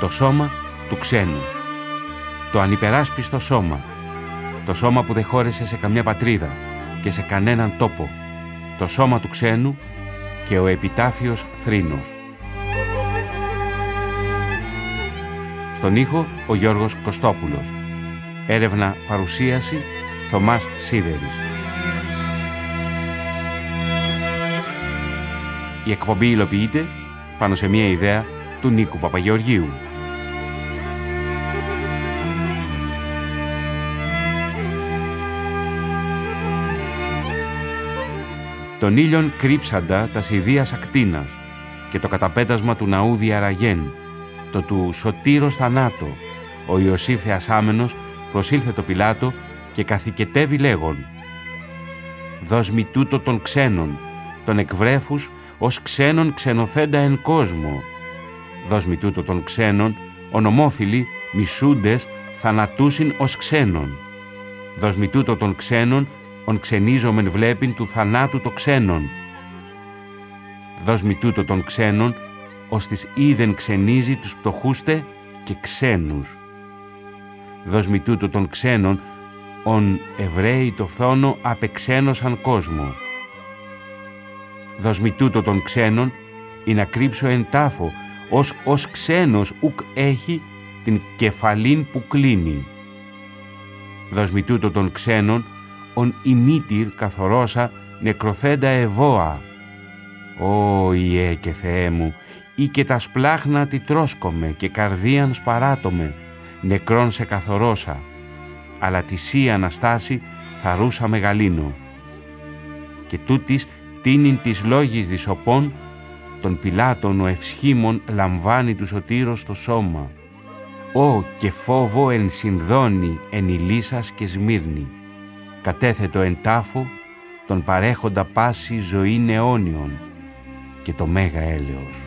Το σώμα του ξένου. Το ανυπεράσπιστο σώμα. Το σώμα που δεν χώρεσε σε καμιά πατρίδα και σε κανέναν τόπο. Το σώμα του ξένου και ο επιτάφιος θρήνος. Στον ήχο ο Γιώργος Κωστόπουλος. Έρευνα παρουσίαση Θωμάς Σίδερης. Η εκπομπή υλοποιείται πάνω σε μια ιδέα του Νίκου Παπαγεωργίου. Τον ήλιον κρύψαντα τα ιδίας ακτίνας και το καταπέτασμα του ναού διαραγέν, το του σωτήρος θανάτο, ο Ιωσήφ Θεασάμενος προσήλθε το Πιλάτο και καθηκετεύει λέγον «Δώσ' μη τούτο των ξένων, των εκβρέφους ως ξένων ξενοθέντα εν κόσμο. Δώσ' μη τούτο των ξένων, ονομόφιλοι, μισούντες, θανατούσιν ως ξένων. Δώσ' μη τούτο των ξένων, ον ξενίζομεν βλέπειν του θανάτου το ξένων. Δώσ' μη τούτο των ξένων, ως της είδεν ξενίζει τους πτωχούστε και ξένους. Δώσ' μη τούτο των ξένων, ον Εβραίοι το φθόνο απεξένωσαν κόσμο. Δώσ' μη τούτο των ξένων, ή να κρύψω εν τάφο, ως, ως ξένος ουκ έχει την κεφαλήν που κλείνει. Δώσ' μη τούτο των ξένων, ον ημίτηρ καθορώσα νεκροθέντα ευώα. Ω Ιε και Θεέ μου, ή και τας σπλάχνα τη τρώσκομαι και καρδίαν σπαράτομαι, νεκρόν σε καθορώσα, αλλά τη Σύ Αναστάση θαρούσα μεγαλύνω. Και τούτης τίνην της λόγης δισοπών, τον πιλάτων ο ευσχήμων λαμβάνει τους σωτήρος στο σώμα. Ω και φόβο εν συνδώνει εν Ηλίσας και Σμύρνη, κατέθετο εν τάφο, τον παρέχοντα πάση ζωή αιώνιον και το μέγα έλεος.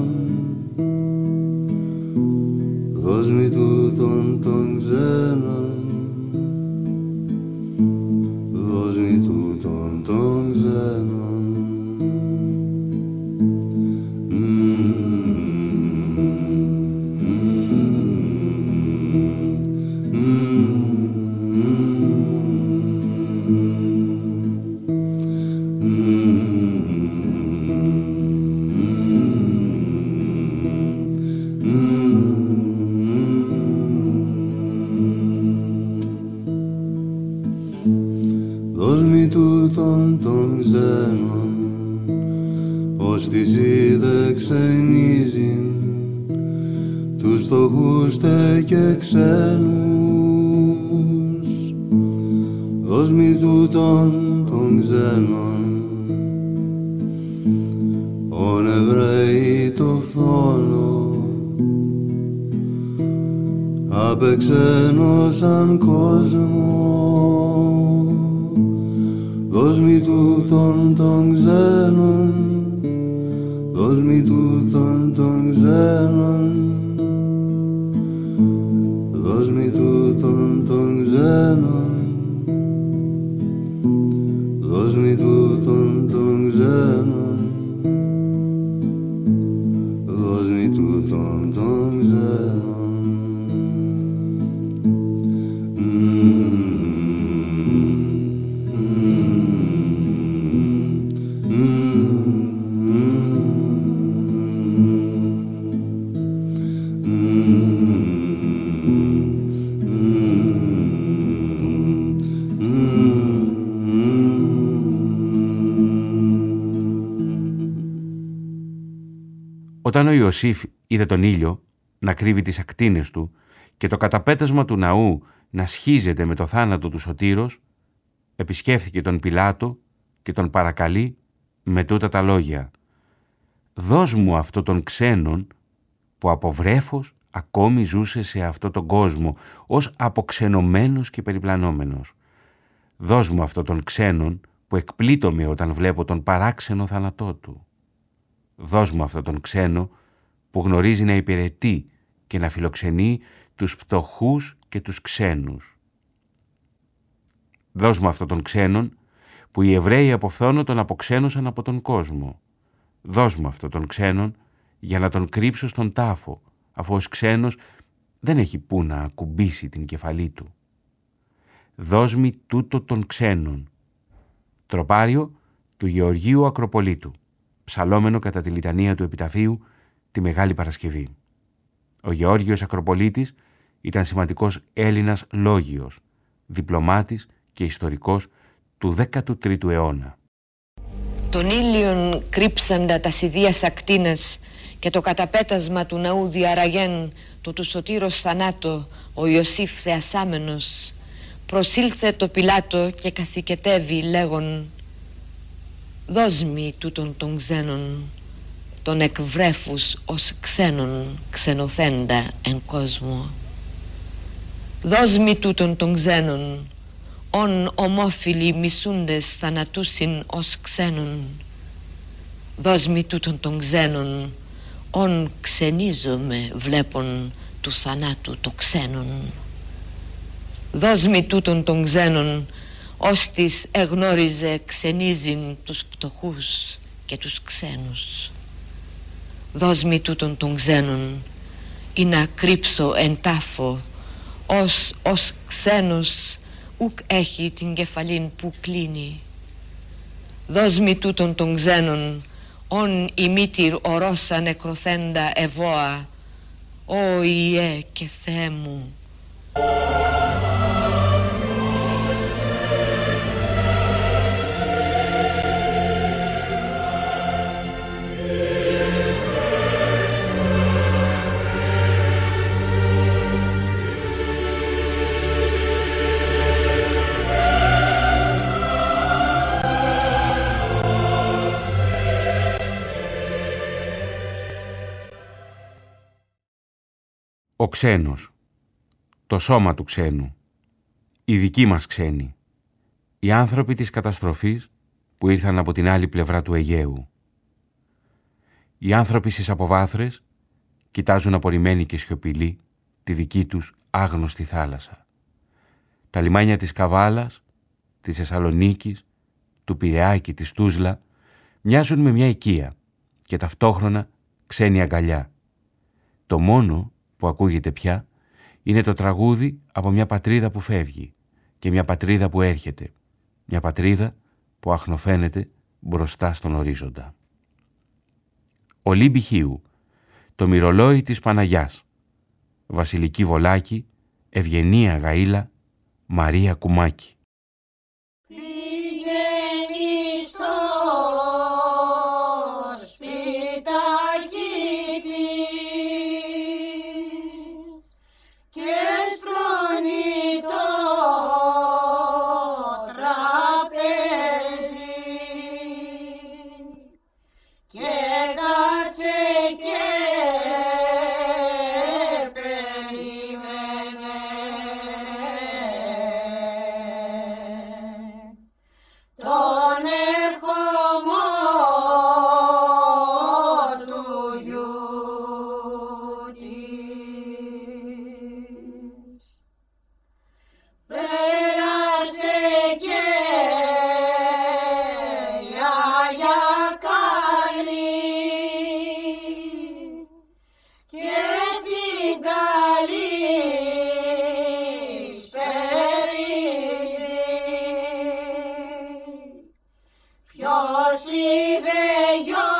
Όταν Ιωσήφ είδε τον ήλιο να κρύβει τις ακτίνες του και το καταπέτασμα του ναού να σχίζεται με το θάνατο του Σωτήρος, επισκέφθηκε τον Πιλάτο και τον παρακαλεί με τούτα τα λόγια «Δώσ' μου αυτό τον ξένον που από βρέφος ακόμη ζούσε σε αυτό τον κόσμο ως αποξενωμένος και περιπλανόμενος. Δώσ' μου αυτό τον ξένον που εκπλήττομαι όταν βλέπω τον παράξενο θάνατό του. Δώσ' μου αυτόν τον ξένο που γνωρίζει να υπηρετεί και να φιλοξενεί τους πτωχούς και τους ξένους. Δώσ' μου αυτόν τον ξένον που οι Εβραίοι από φθόνο τον αποξένωσαν από τον κόσμο. Δώσ' μου αυτόν τον ξένον για να τον κρύψω στον τάφο, αφού ως ξένος δεν έχει που να ακουμπήσει την κεφαλή του. Δώσ' μου τούτο τον ξένον. Τροπάριο του Γεωργίου Ακροπολίτου ψαλόμενο κατά τη λιτανία του επιταφείου τη Μεγάλη Παρασκευή. Ο Γεώργιος Ακροπολίτης ήταν σημαντικός Έλληνας λόγιος, διπλωμάτης και ιστορικός του 13ου αιώνα. Τον ήλιον κρύψαντα τα σιδίας ακτίνας και το καταπέτασμα του ναού διαραγέν το του σωτήρος θανάτο ο Ιωσήφ θεασάμενος προσήλθε το πιλάτο και καθηκετεύει λέγον Δώσ' μη τούτον των ξένων τον εκβρέφους ως ξένων ξενοθέντα εν κόσμο. Δώσ' μη τούτον των ξένων ον ομόφιλοι μισούντες θανατούσιν ως ξένων. Δώσ' μη τούτον των ξένων ον ξενίζομαι βλέπον του θανάτου το ξένων. Δώσ' μη τούτον των ξένων ώστις εγνώριζε ξενίζειν τους πτωχούς και τους ξένους. Δώσ' μη τούτον των ξένων ή να κρύψω εν τάφο ως, ως ξένος ουκ έχει την κεφαλήν που κλείνει. Δώσ' μη τούτον των ξένων ον η μήτυρ ορώσα νεκροθέντα ευώα «Ω Ιε και Θεέ μου». Ο ξένος, το σώμα του ξένου, οι δικοί μας ξένοι, οι άνθρωποι της καταστροφής που ήρθαν από την άλλη πλευρά του Αιγαίου. Οι άνθρωποι στις αποβάθρες κοιτάζουν απορριμμένοι και σιωπηλοί τη δική τους άγνωστη θάλασσα. Τα λιμάνια της Καβάλας, της Θεσσαλονίκης, του Πειραιά και της Τούσλα μοιάζουν με μια οικία και ταυτόχρονα ξένη αγκαλιά. Το μόνο που ακούγεται πια είναι το τραγούδι από μια πατρίδα που φεύγει και μια πατρίδα που έρχεται, μια πατρίδα που αχνοφαίνεται μπροστά στον ορίζοντα. Ο Χίου, το μυρολόι της Παναγιάς, Βασιλική Βολάκη, Ευγενία Γαΐλα, Μαρία Κουμάκη. bello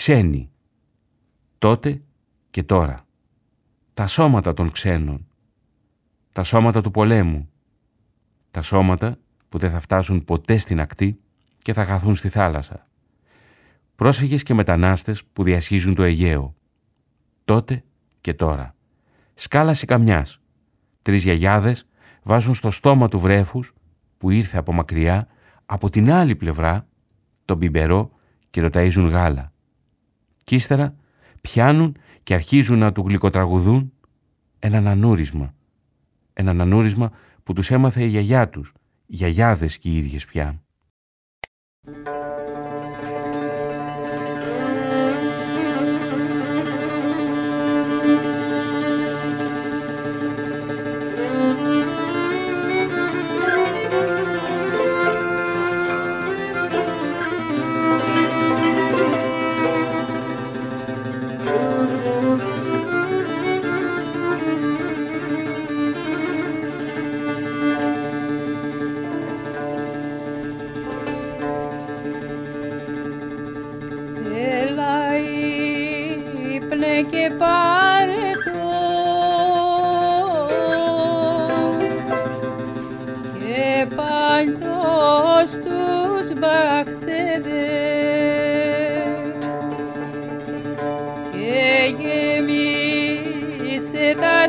ξένοι, τότε και τώρα. Τα σώματα των ξένων, τα σώματα του πολέμου, τα σώματα που δεν θα φτάσουν ποτέ στην ακτή και θα χαθούν στη θάλασσα. Πρόσφυγες και μετανάστες που διασχίζουν το Αιγαίο. Τότε και τώρα. Σκάλαση καμιάς. Τρεις γιαγιάδες βάζουν στο στόμα του βρέφους που ήρθε από μακριά, από την άλλη πλευρά, τον μπιμπερό και το ταΐζουν γάλα. Κι ύστερα πιάνουν και αρχίζουν να του γλυκοτραγουδούν έναν ανούρισμα. Έναν ανούρισμα που τους έμαθε η γιαγιά τους, οι γιαγιάδες και οι ίδιες πια. παλτός τους μπαχτεδές και γεμίσε τα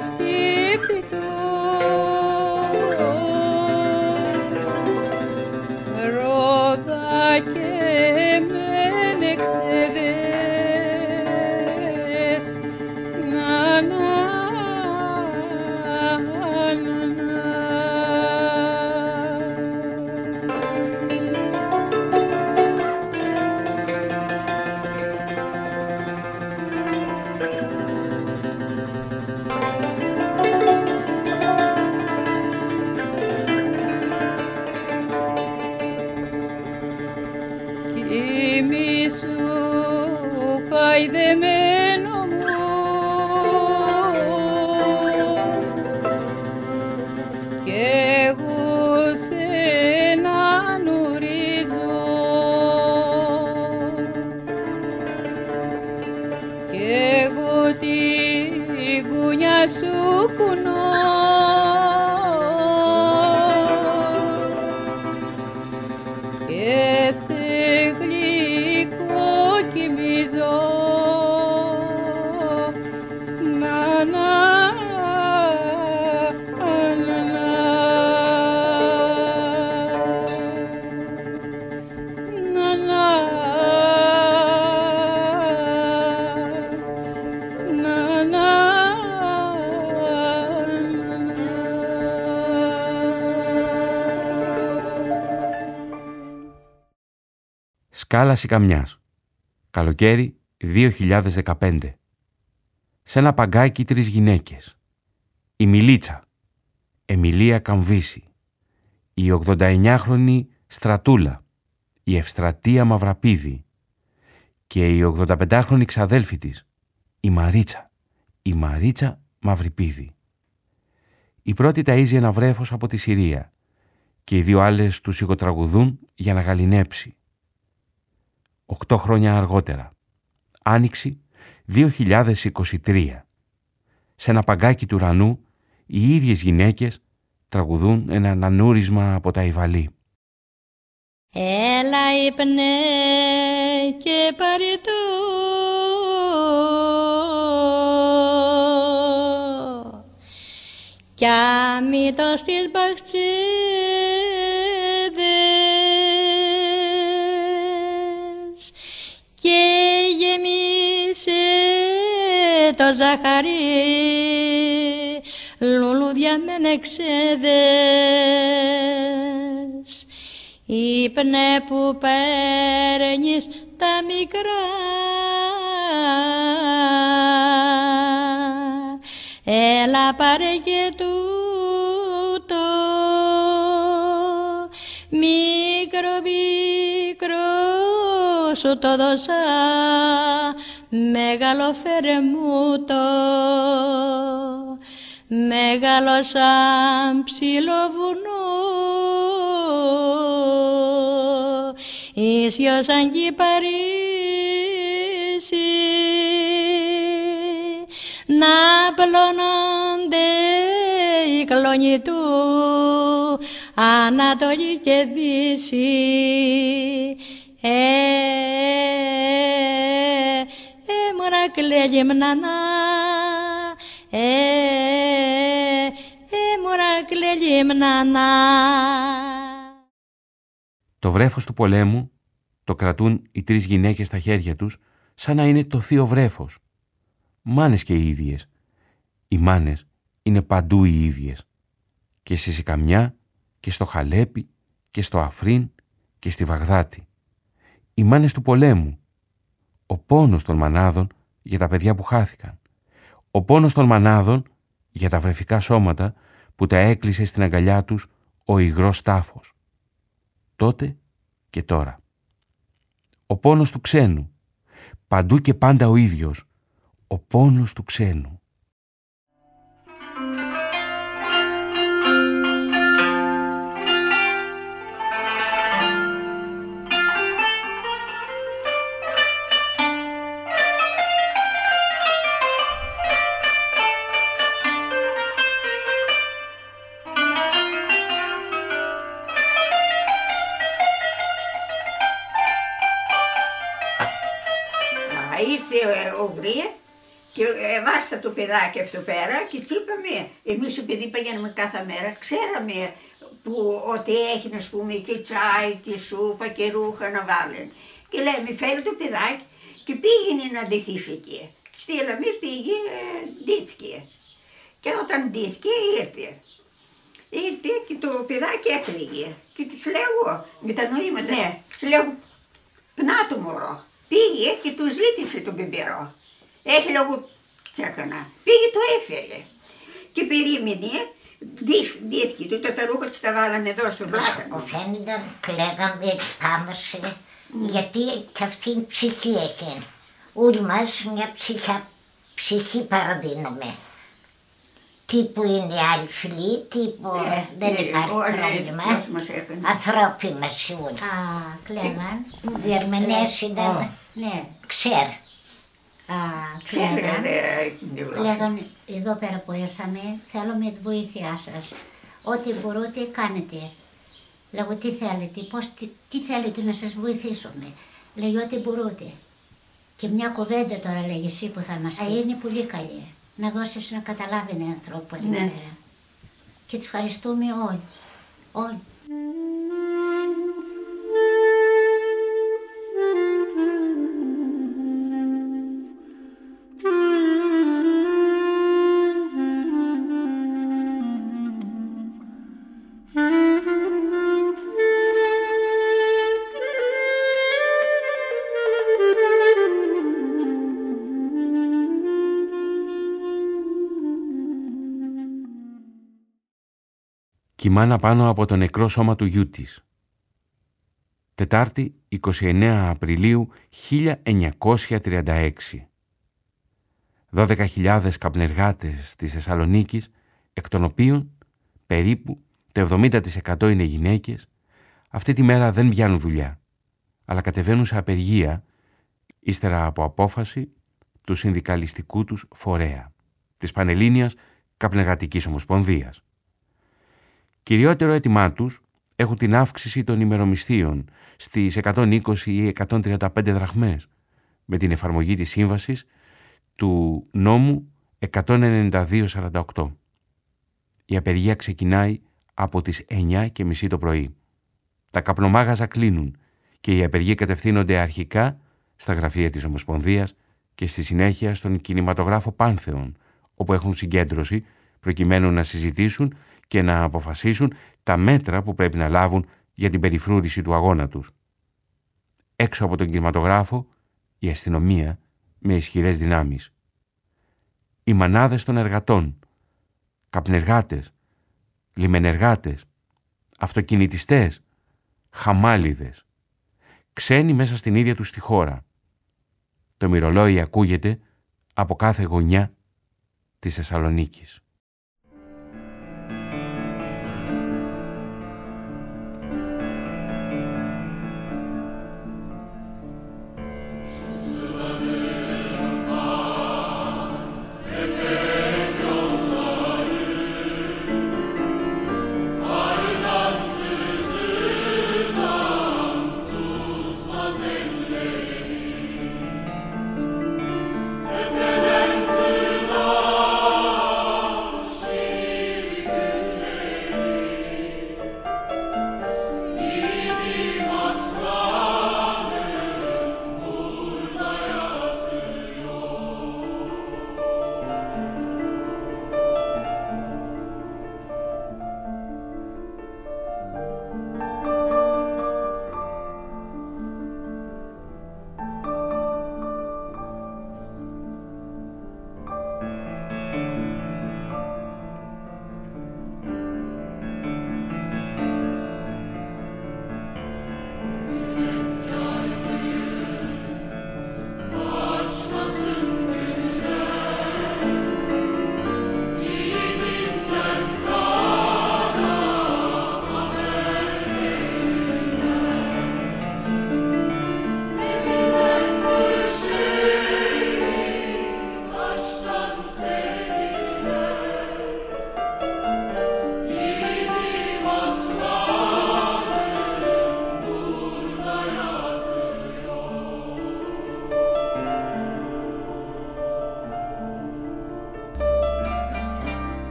Σκάλαση καμιάς. Καλοκαίρι 2015. Σε ένα παγκάκι τρεις γυναίκες. Η Μιλίτσα. Εμιλία Καμβίση. Η 89χρονη Στρατούλα. Η Ευστρατεία Μαυραπίδη. Και η 85χρονη ξαδέλφη της. Η Μαρίτσα. Η Μαρίτσα Μαυρυπίδη. Η πρώτη ταΐζει ένα βρέφος από τη Συρία και οι δύο άλλες τους σιγοτραγουδούν για να γαλινέψει. Οκτώ χρόνια αργότερα. Άνοιξη 2023. Σε ένα παγκάκι του ουρανού οι ίδιες γυναίκες τραγουδούν ένα ανανούρισμα από τα Ιβαλή. Έλα ύπνε και παρητώ κι αμήτω στις το ζαχαρί λουλούδια με νεξέδες ύπνε που παίρνεις τα μικρά. Έλα πάρε και τούτο μικρό μικρό σου το δώσα Μεγάλο φερεμούτο μεγάλο σαν ψηλό βουνό. Ίσιος σαν κυπαρίσι, να πλωνώνται οι κλόνοι του, Ανατολή και Δύση. Ε, Ε, ε, μωρά κλαίγει μνανά, ε, ε, μωρά κλαίγει μνανά. Το βρέφος του πολέμου το κρατούν οι τρεις γυναίκες στα χέρια τους σαν να είναι το θείο βρέφος. Μάνες και οι ίδιες. Οι μάνες είναι παντού οι ίδιες. Και στη Σικαμιά και στο Χαλέπι και στο Αφρίν και στη Βαγδάτη. Οι μάνες του πολέμου. Ο πόνος των μανάδων για τα παιδιά που χάθηκαν. Ο πόνος των μανάδων για τα βρεφικά σώματα που τα έκλεισε στην αγκαλιά τους ο υγρός τάφος. Τότε και τώρα. Ο πόνος του ξένου. Παντού και πάντα ο ίδιος. Ο πόνος του ξένου. Το παιδάκι αυτό πέρα και τι είπαμε, εμείς επειδή πηγαίνουμε κάθε μέρα, ξέραμε που, ότι έχει να πούμε και τσάι και σούπα και ρούχα να βάλουν. Και λέμε φέρει το παιδάκι και πήγαινε να ντυθείς εκεί. Στείλαμε, πήγε, ντύθηκε. Και όταν ντύθηκε ήρθε. Ήρθε και το παιδάκι έκλαιγε. Και της λέω, με τα νοήματα, ναι, της λέω, πνά το μωρό. Πήγε και του ζήτησε τον μπεμπερό. Έχει λόγω τσέκανα. Πήγε το έφερε. Και περίμενε, ντύθηκε του, τα ρούχα της τα βάλανε εδώ στο Ο Φένινταν κλαίγαμε, τάμασε, γιατί και αυτή η ψυχή έχει. Όλοι μας μια ψυχα, ψυχή παραδίνουμε. Τι που είναι άλλοι φίλοι, τι που ε, δεν υπάρχει πρόβλημα. Ανθρώποι μας όλοι. Α, κλαίγαν. Διερμενές ήταν, ναι, ξέρ. Λέγανε, εδώ πέρα που ήρθαμε, θέλουμε τη βοήθειά σας. Ό,τι μπορείτε κάνετε. Λέγω τι θέλετε, πώς, τι, τι θέλετε να σας βοηθήσουμε. Λέει ό,τι μπορείτε. Και μια κουβέντα τώρα λέγει εσύ που θα μας πεις. Είναι πολύ καλή. Να δώσεις να καταλάβει έναν τρόπο εδώ ναι. πέρα. Και τις ευχαριστούμε όλοι. Όλοι. Κοιμάνα πάνω από το νεκρό σώμα του γιού της. Τετάρτη 29 Απριλίου 1936. 12.000 καπνεργάτες της Θεσσαλονίκης, εκ των οποίων περίπου το 70% είναι γυναίκες, αυτή τη μέρα δεν πιάνουν δουλειά, αλλά κατεβαίνουν σε απεργία ύστερα από απόφαση του συνδικαλιστικού τους φορέα, της Πανελλήνιας Καπνεργατικής Ομοσπονδίας. Κυριότερο αίτημά τους έχουν την αύξηση των ημερομισθείων στις 120 ή 135 δραχμές με την εφαρμογή της σύμβασης του νόμου 192-48. Η απεργία ξεκινάει από τις 9 και μισή το πρωί. Τα καπνομάγαζα κλείνουν και οι απεργοί κατευθύνονται αρχικά στα γραφεία της Ομοσπονδίας και στη συνέχεια στον κινηματογράφο Πάνθεων, όπου έχουν συγκέντρωση προκειμένου να συζητήσουν και να αποφασίσουν τα μέτρα που πρέπει να λάβουν για την περιφρούρηση του αγώνα τους. Έξω από τον κινηματογράφο, η αστυνομία με ισχυρές δυνάμεις. Οι μανάδες των εργατών, καπνεργάτες, λιμενεργάτες, αυτοκινητιστές, χαμάλιδες, ξένοι μέσα στην ίδια τους τη χώρα. Το μυρολόι ακούγεται από κάθε γωνιά της Θεσσαλονίκης.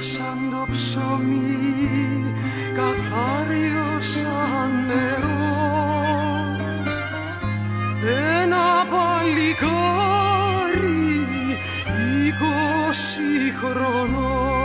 Σαν το ψωμί καθάριο σαν νερό. Ένα παλικάρι είκοσι χρονών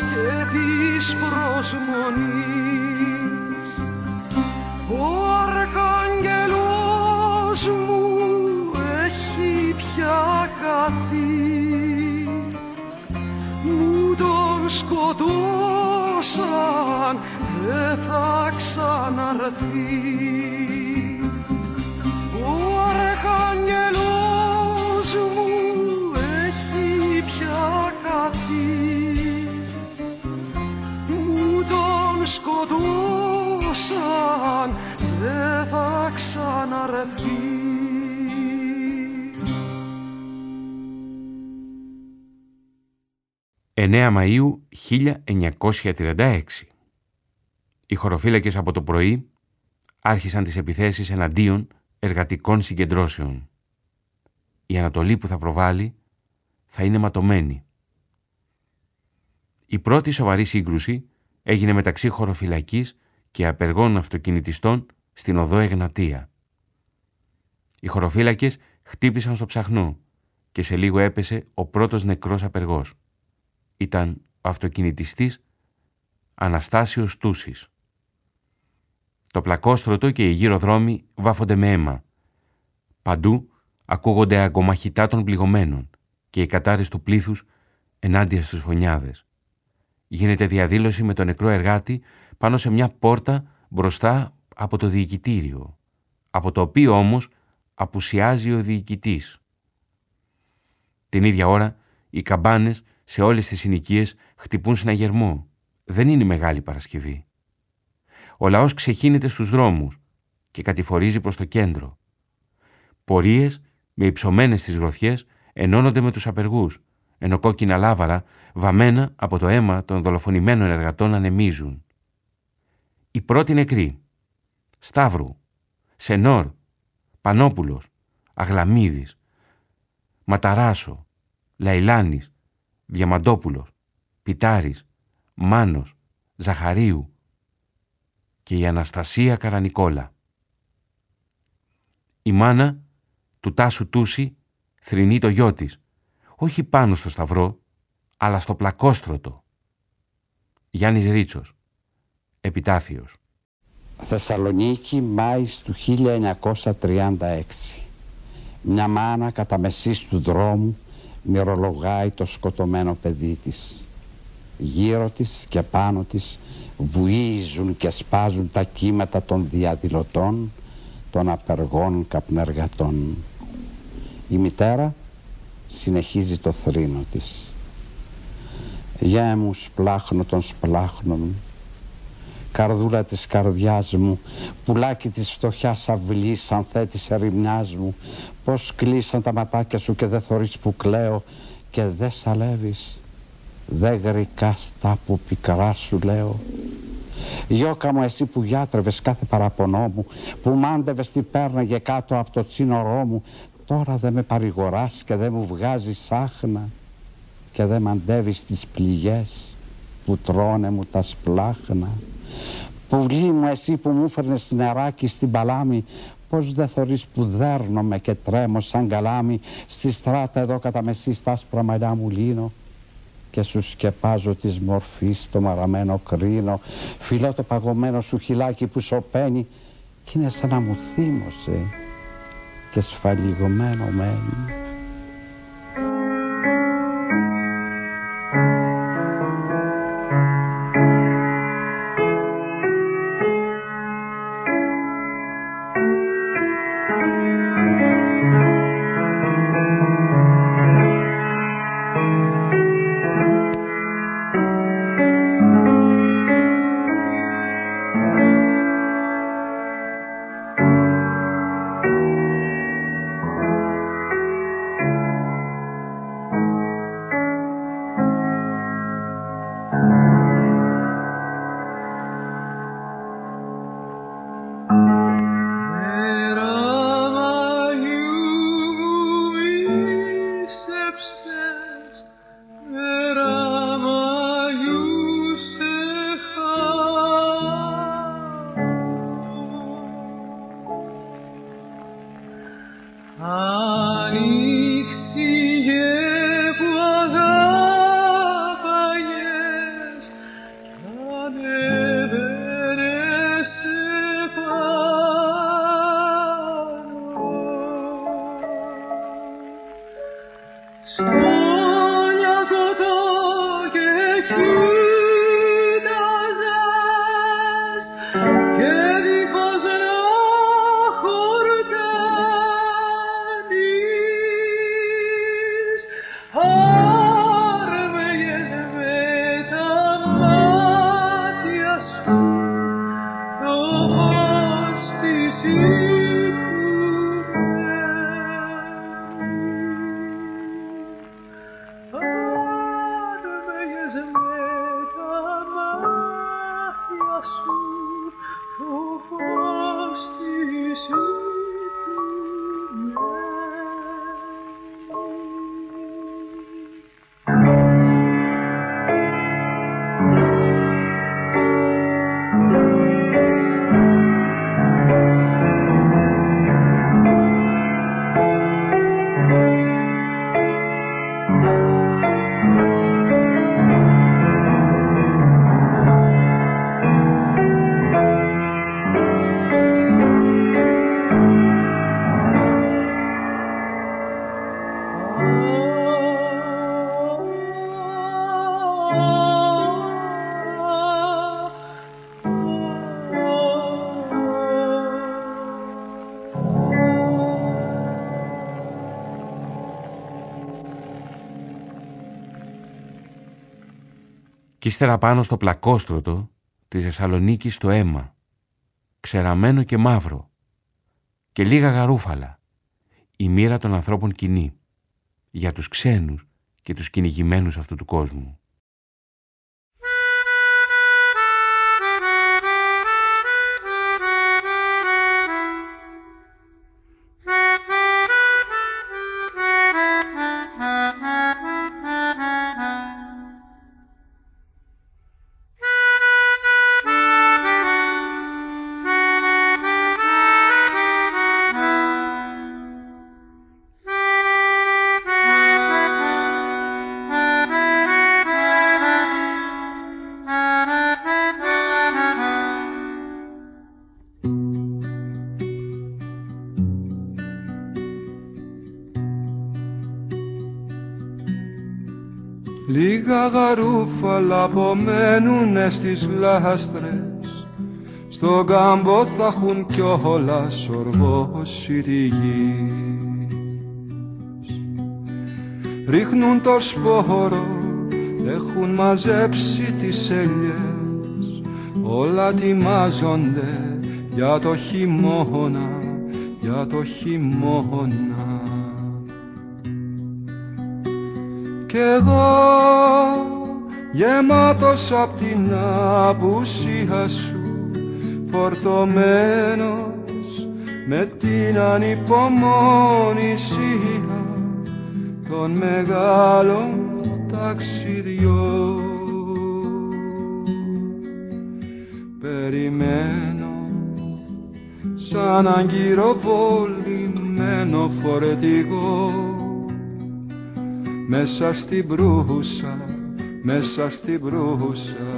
και της προσμονής 9 Μαΐου 1936. Οι χωροφύλακες από το πρωί άρχισαν τις επιθέσεις εναντίον εργατικών συγκεντρώσεων. Η Ανατολή που θα προβάλλει θα είναι ματωμένη. Η πρώτη σοβαρή σύγκρουση έγινε μεταξύ χωροφυλακής και απεργών αυτοκινητιστών στην οδό Εγνατία. Οι χωροφύλακες χτύπησαν στο ψαχνό και σε λίγο έπεσε ο πρώτος νεκρός απεργός. Ήταν ο αυτοκινητιστής Αναστάσιος Τούσης. Το πλακόστρωτο και οι γύρω δρόμοι βάφονται με αίμα. Παντού ακούγονται αγκομαχητά των πληγωμένων και οι κατάρες του πλήθους ενάντια στους φωνιάδες. Γίνεται διαδήλωση με τον νεκρό εργάτη πάνω σε μια πόρτα μπροστά από το διοικητήριο, από το οποίο όμως απουσιάζει ο διοικητής. Την ίδια ώρα οι καμπάνες σε όλες τις συνοικίες χτυπούν συναγερμό. Δεν είναι μεγάλη Παρασκευή. Ο λαός ξεχύνεται στους δρόμους και κατηφορίζει προς το κέντρο. Πορείες με υψωμένες στις γροθιές ενώνονται με τους απεργούς, ενώ κόκκινα λάβαρα, βαμμένα από το αίμα των δολοφονημένων εργατών ανεμίζουν. Οι πρώτοι νεκροί. Σταύρου, Σενόρ, Πανόπουλος, Αγλαμίδης, Ματαράσο, Λαϊλάνης, Διαμαντόπουλος, Πιτάρης, Μάνος, Ζαχαρίου και η Αναστασία Καρανικόλα. Η μάνα του Τάσου Τούση θρυνεί το γιο της, όχι πάνω στο σταυρό, αλλά στο πλακόστρωτο. Γιάννης Ρίτσος, Επιτάφιος. Θεσσαλονίκη, Μάης του 1936. Μια μάνα κατά μεσής του δρόμου μυρολογάει το σκοτωμένο παιδί της. Γύρω της και πάνω της βουίζουν και σπάζουν τα κύματα των διαδηλωτών, των απεργών καπνεργατών. Η μητέρα συνεχίζει το θρήνο της. «Γέ μου σπλάχνω των σπλάχνων, καρδούλα της καρδιάς μου, πουλάκι της φτωχιάς αυλής, ανθέτης ερημιάς μου, πως κλείσαν τα ματάκια σου και δεν θωρείς που κλαίω και δεν σαλεύεις, δεν γρικάς που πικρά σου λέω. Γιώκα μου εσύ που γιάτρευες κάθε παραπονό μου, που μάντευες τι πέρναγε κάτω από το τσίνορό μου, τώρα δεν με παρηγοράς και δεν μου βγάζεις άχνα και δεν μαντεύεις τις πληγές που τρώνε μου τα σπλάχνα. Πουλί μου εσύ που μου φέρνες στην νεράκι στην παλάμη Πώς δεν θωρείς που δέρνομαι και τρέμω σαν καλάμι Στη στράτα εδώ κατά μεσής στα άσπρα μαλλιά μου λύνω Και σου σκεπάζω της μορφής το μαραμένο κρίνο Φιλώ το παγωμένο σου χυλάκι που σωπαίνει Κι είναι σαν να μου θύμωσε Και σφαλιγωμένο μένει ύστερα πάνω στο πλακόστρωτο της Θεσσαλονίκης το αίμα, ξεραμένο και μαύρο, και λίγα γαρούφαλα, η μοίρα των ανθρώπων κοινή, για τους ξένους και τους κυνηγημένους αυτού του κόσμου. Γαρούφαλα απομένουνε στις λάστρες. Στον κάμπο θα έχουν κιόλα σορβώσει τη γη Ρίχνουν το σπόρο, έχουν μαζέψει τις ελιές. Όλα τιμάζονται για το χειμώνα, για το χειμώνα Κι εγώ γεμάτος απ' την απουσία σου φορτωμένος με την ανυπομονησία των μεγάλων ταξιδιών. Περιμένω σαν αγκυροβολημένο φορετικό μέσα στην προύσα, μέσα στην προύσα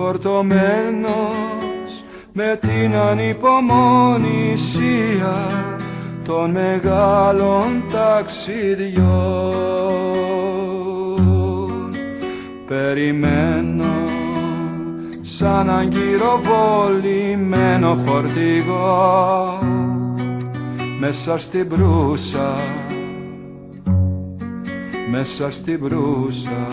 φορτωμένος με την ανυπομονησία των μεγάλων ταξιδιών. Περιμένω σαν αγκυροβολημένο φορτηγό μέσα στην προύσα μέσα στην προύσα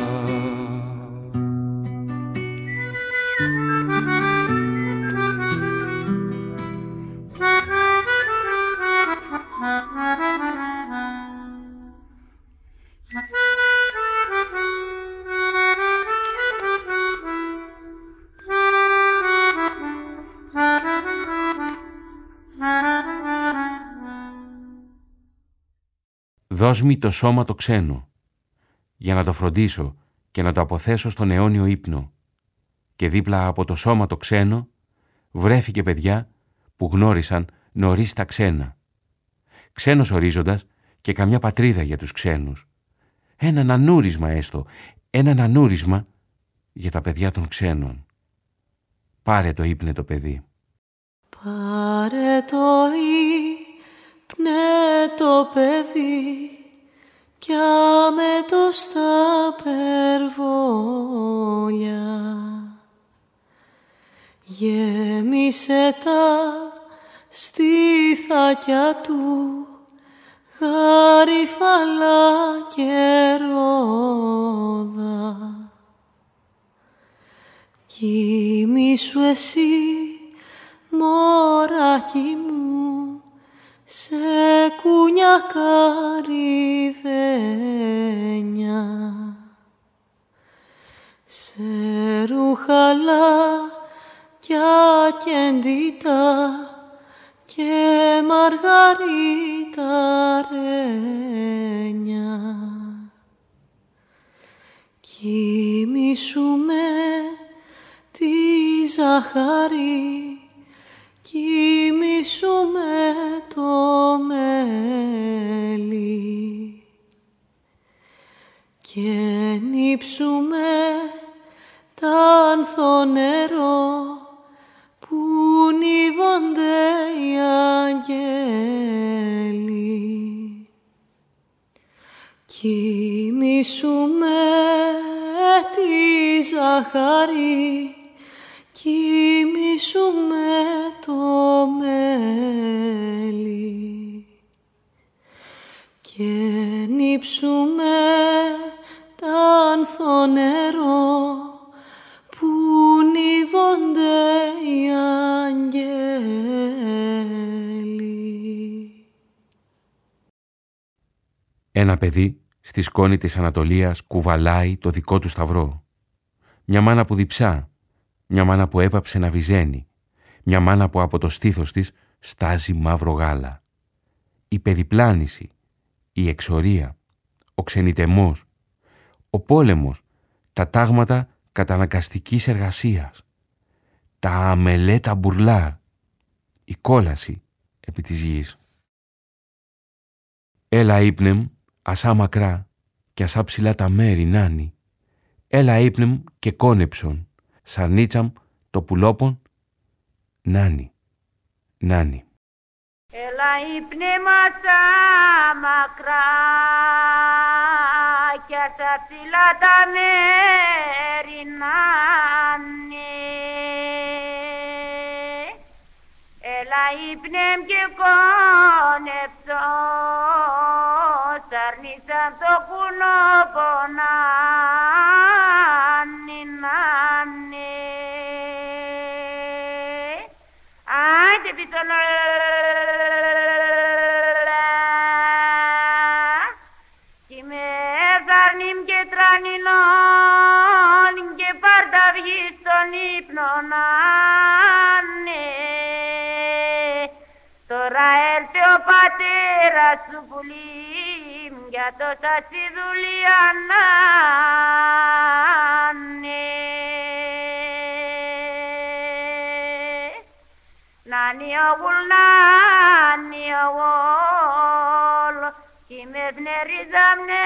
«Δώσ' μη το σώμα το ξένο, για να το φροντίσω και να το αποθέσω στον αιώνιο ύπνο». Και δίπλα από το σώμα το ξένο βρέθηκε παιδιά που γνώρισαν νωρίς τα ξένα. Ξένος ορίζοντας και καμιά πατρίδα για τους ξένους. Ένα ανούρισμα έστω, ένα ανούρισμα για τα παιδιά των ξένων. Πάρε το ύπνε το παιδί. Πάρε το ύπνε το παιδί κι άμε το στα περβόλια. Γέμισε τα στήθακια του γαριφαλά και ρόδα. Κοιμήσου εσύ, μωράκι μου, σε κούνια καρυδένια. Σε ρουχαλά κι ακεντήτα και μαργαρίτα ρένια. Κοιμήσου με τη ζαχαρή, κοιμήσου με το μέλι και νύψου με τ' άνθο νερό που νύβονται οι αγγέλοι. Κοιμήσου με τη ζαχαρή, κοιμήσου με το μέλι και νύψου με τ' άνθο νερό που νύβονται οι αγγέλοι. Ένα παιδί στη σκόνη της Ανατολίας κουβαλάει το δικό του σταυρό. Μια μάνα που διψά, μια μάνα που έπαψε να βυζένει, μια μάνα που από το στήθος της στάζει μαύρο γάλα. Η περιπλάνηση, η εξορία, ο ξενιτεμός, ο πόλεμος, τα τάγματα καταναγκαστικής εργασίας, τα αμελέτα μπουρλάρ, η κόλαση επί της γης. Έλα ύπνεμ, ασά μακρά και ασά ψηλά τα μέρη νάνι. Έλα ύπνεμ και κόνεψον, σαρνίτσαμ το πουλόπον, νάνι, νάνι. Έλα ύπνε μας μακρά κι άσα ψηλά τα μέρη να είναι. Έλα ύπνε και κόνεψο σαρνίσαν το κουνόπο να σου πουλίμ για τόσα στη δουλειά να είναι. Νάνι ογουλ, νάνι ογουλ, κι με πνερίζαμνε,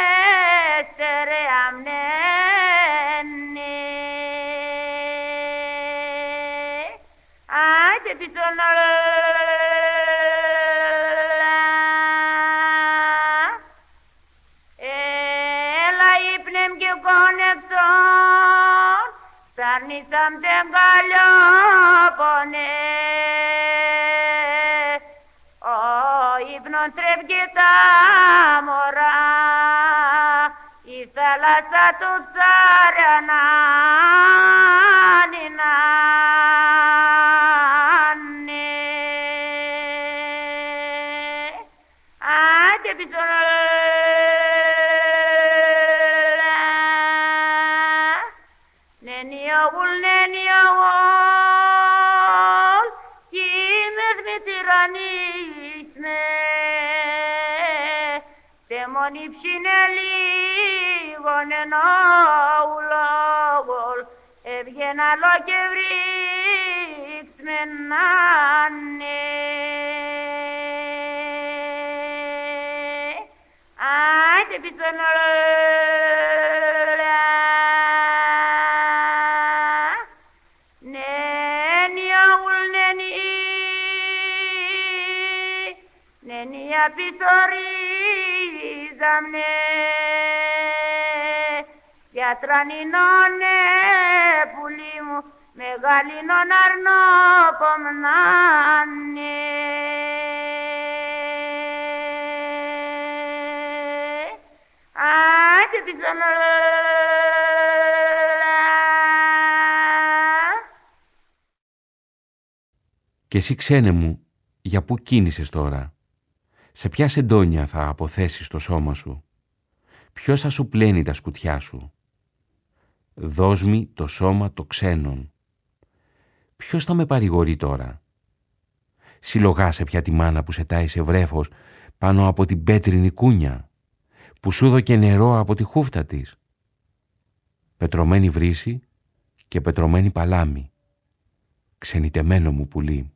ύπνον τρέφει τα μωρά, η θάλασσα του ψάρια dicono Neni awul neni Neni apitori zamne Piatrani nonne pulimu Megali non arno pomnanne. Και εσύ ξένε μου, για πού κίνησες τώρα; Σε ποια σεντόνια θα αποθέσεις το σώμα σου; Ποιος θα σου πλένει τα σκουτιά σου; Δώσ' το σώμα το ξένον. Ποιος θα με παρηγορεί τώρα; Συλλογάσαι πια τη μάνα που σε τάει σε βρέφος πάνω από την πέτρινη κούνια, που σου και νερό από τη χούφτα της. Πετρωμένη βρύση και πετρωμένη παλάμη. Ξενιτεμένο μου πουλί.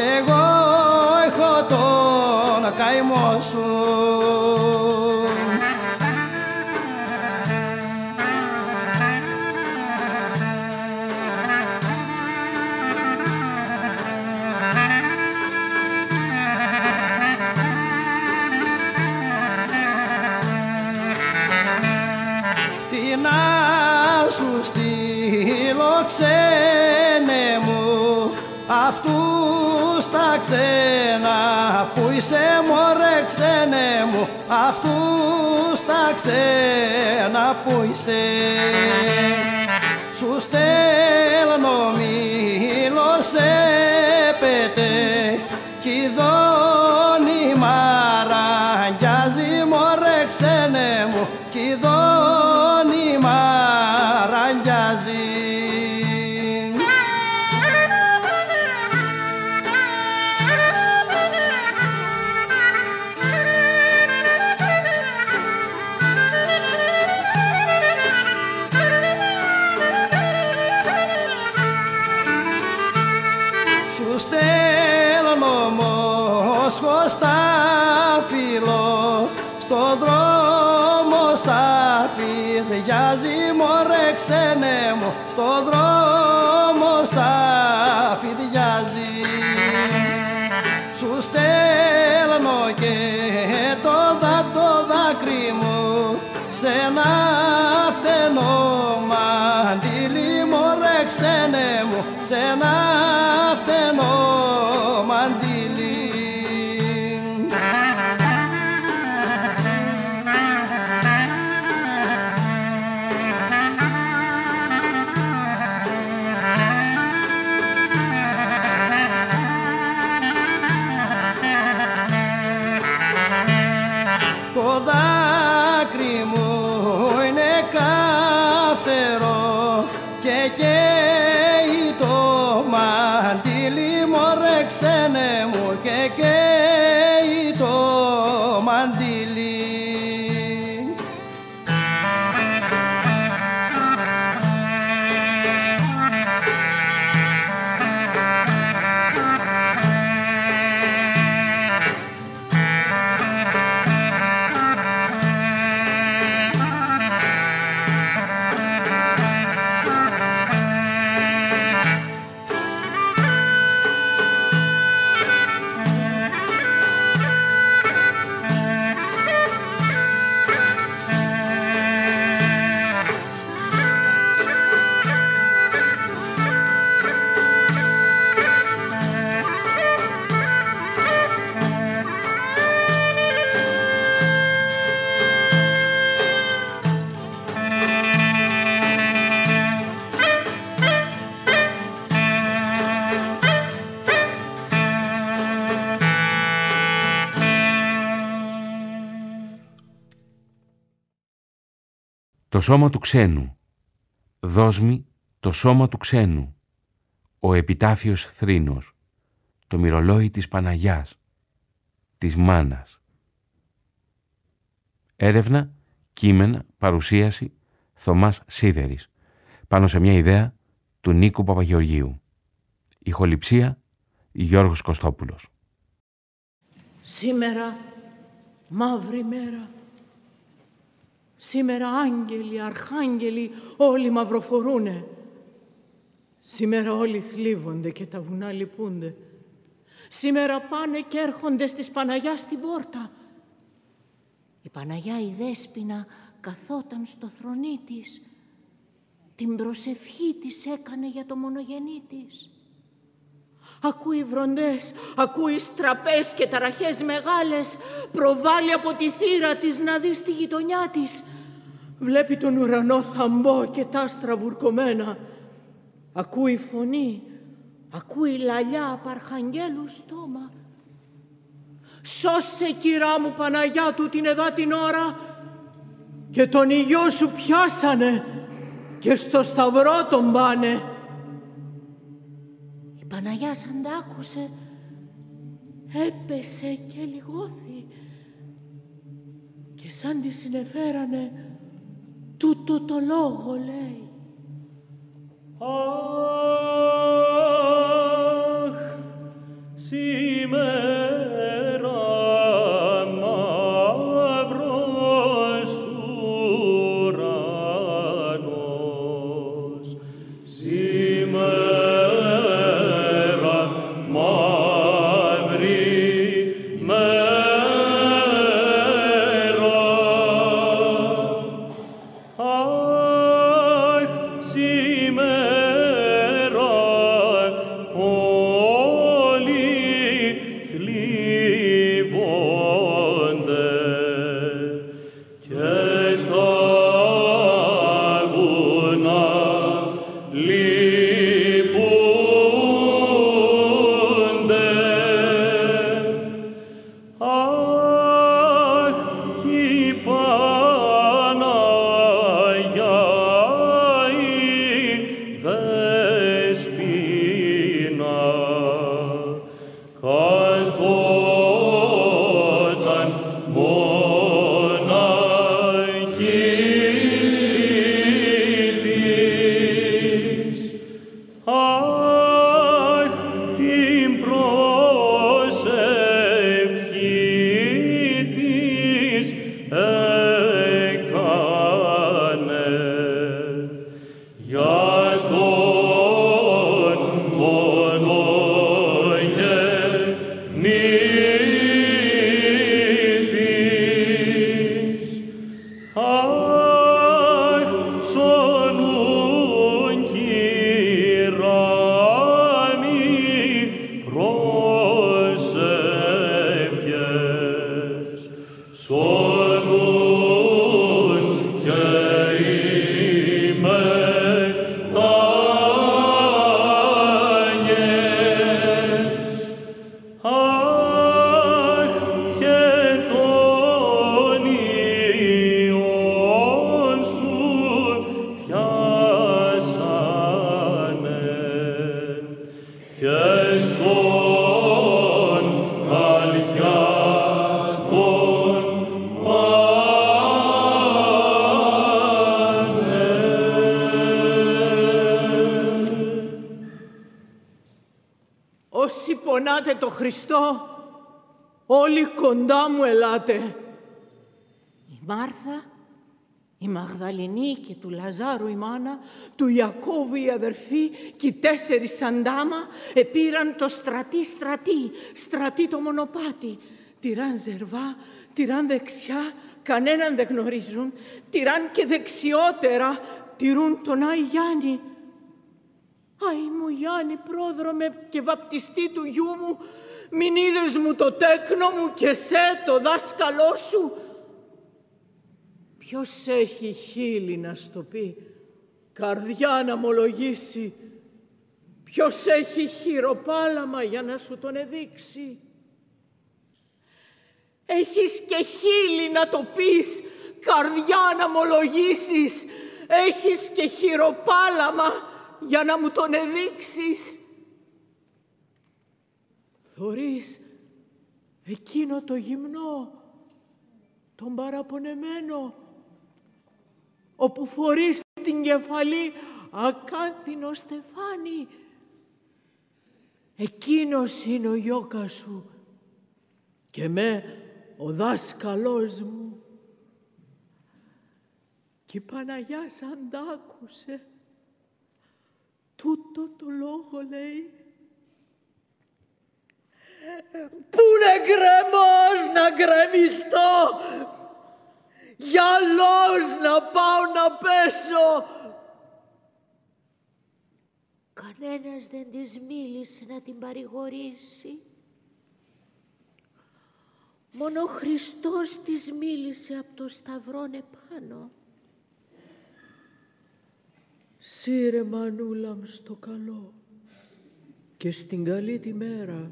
Μου αυτούς τα ξένα που είσαι. Σου στέλνω Το σώμα του ξένου. Δόσμη το σώμα του ξένου. Ο επιτάφιος θρήνος. Το μυρολόι της Παναγιάς. Της μάνας. Έρευνα, κείμενα, παρουσίαση, Θωμάς Σίδερης. Πάνω σε μια ιδέα του Νίκου Παπαγεωργίου. Ηχοληψία Γιώργος Κωστόπουλος. Σήμερα μαύρη μέρα. Σήμερα άγγελοι, αρχάγγελοι όλοι μαυροφορούνε. Σήμερα όλοι θλίβονται και τα βουνά λυπούνται. Σήμερα πάνε και έρχονται στις Παναγιά στην πόρτα. Η Παναγιά η Δέσποινα καθόταν στο θρονί της. Την προσευχή της έκανε για το μονογενή της. Ακούει βροντές, ακούει στραπές και ταραχές μεγάλες, προβάλλει από τη θύρα της να δει στη γειτονιά της. Βλέπει τον ουρανό θαμπό και τα άστρα βουρκωμένα. Ακούει φωνή, ακούει λαλιά από αρχαγγέλου στόμα. Σώσε κυρά μου Παναγιά του την εδά την ώρα και τον υγιό σου πιάσανε και στο σταυρό τον πάνε. Η Παναγιάς σαν τ' άκουσε έπεσε και λιγώθη και σαν τη συνεφέρανε τούτο το λόγο λέει. Αχ, Χριστό, όλοι κοντά μου ελάτε. Η Μάρθα, η Μαγδαληνή και του Λαζάρου η μάνα, του Ιακώβου η αδερφή και οι τέσσερις σαντάμα επήραν το στρατή στρατή, στρατή το μονοπάτι. Τυράν ζερβά, τυράν δεξιά, κανέναν δεν γνωρίζουν. Τυράν και δεξιότερα, τηρούν τον Άι Γιάννη. Αϊ μου Γιάννη πρόδρομε και βαπτιστή του γιού μου, μην είδες μου το τέκνο μου και σε το δάσκαλό σου. Ποιος έχει χείλη να στο πει, καρδιά να μολογήσει, ποιος έχει χειροπάλαμα για να σου τον εδείξει. Έχεις και χείλη να το πεις, καρδιά να μολογήσεις, έχεις και χειροπάλαμα για να μου τον εδείξεις. Θωρείς εκείνο το γυμνό, τον παραπονεμένο, όπου φορείς την κεφαλή ακάνθινο στεφάνι. Εκείνος είναι ο γιώκα σου και με ο δάσκαλός μου. Και η Παναγιά σαν τ' άκουσε. Τούτο το λόγο λέει. Πού είναι γκρεμός να γκρεμιστώ, γυαλός να πάω να πέσω. Κανένας δεν της μίλησε να την παρηγορήσει. Μόνο ο Χριστός της μίλησε από το σταυρόν επάνω. Σύρε μανούλα μου στο καλό και στην καλή τη μέρα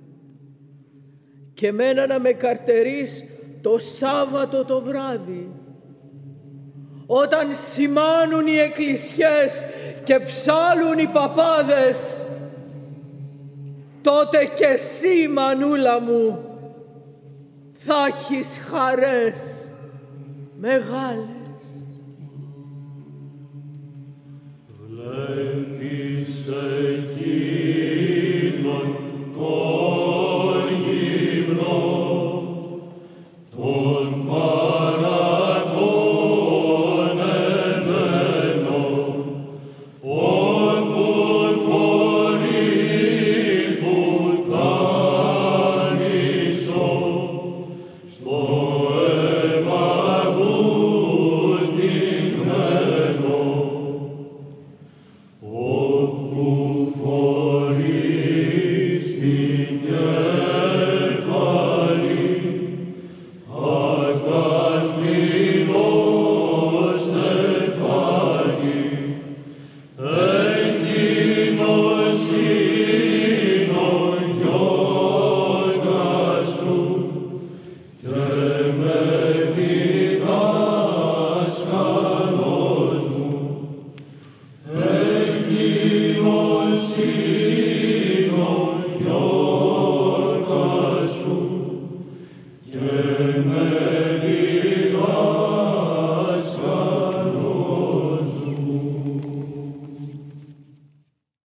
και μένα να με καρτερείς το Σάββατο το βράδυ όταν σημάνουν οι εκκλησιές και ψάλουν οι παπάδες τότε και εσύ μανούλα μου θα έχεις χαρές μεγάλες. Βλέπεις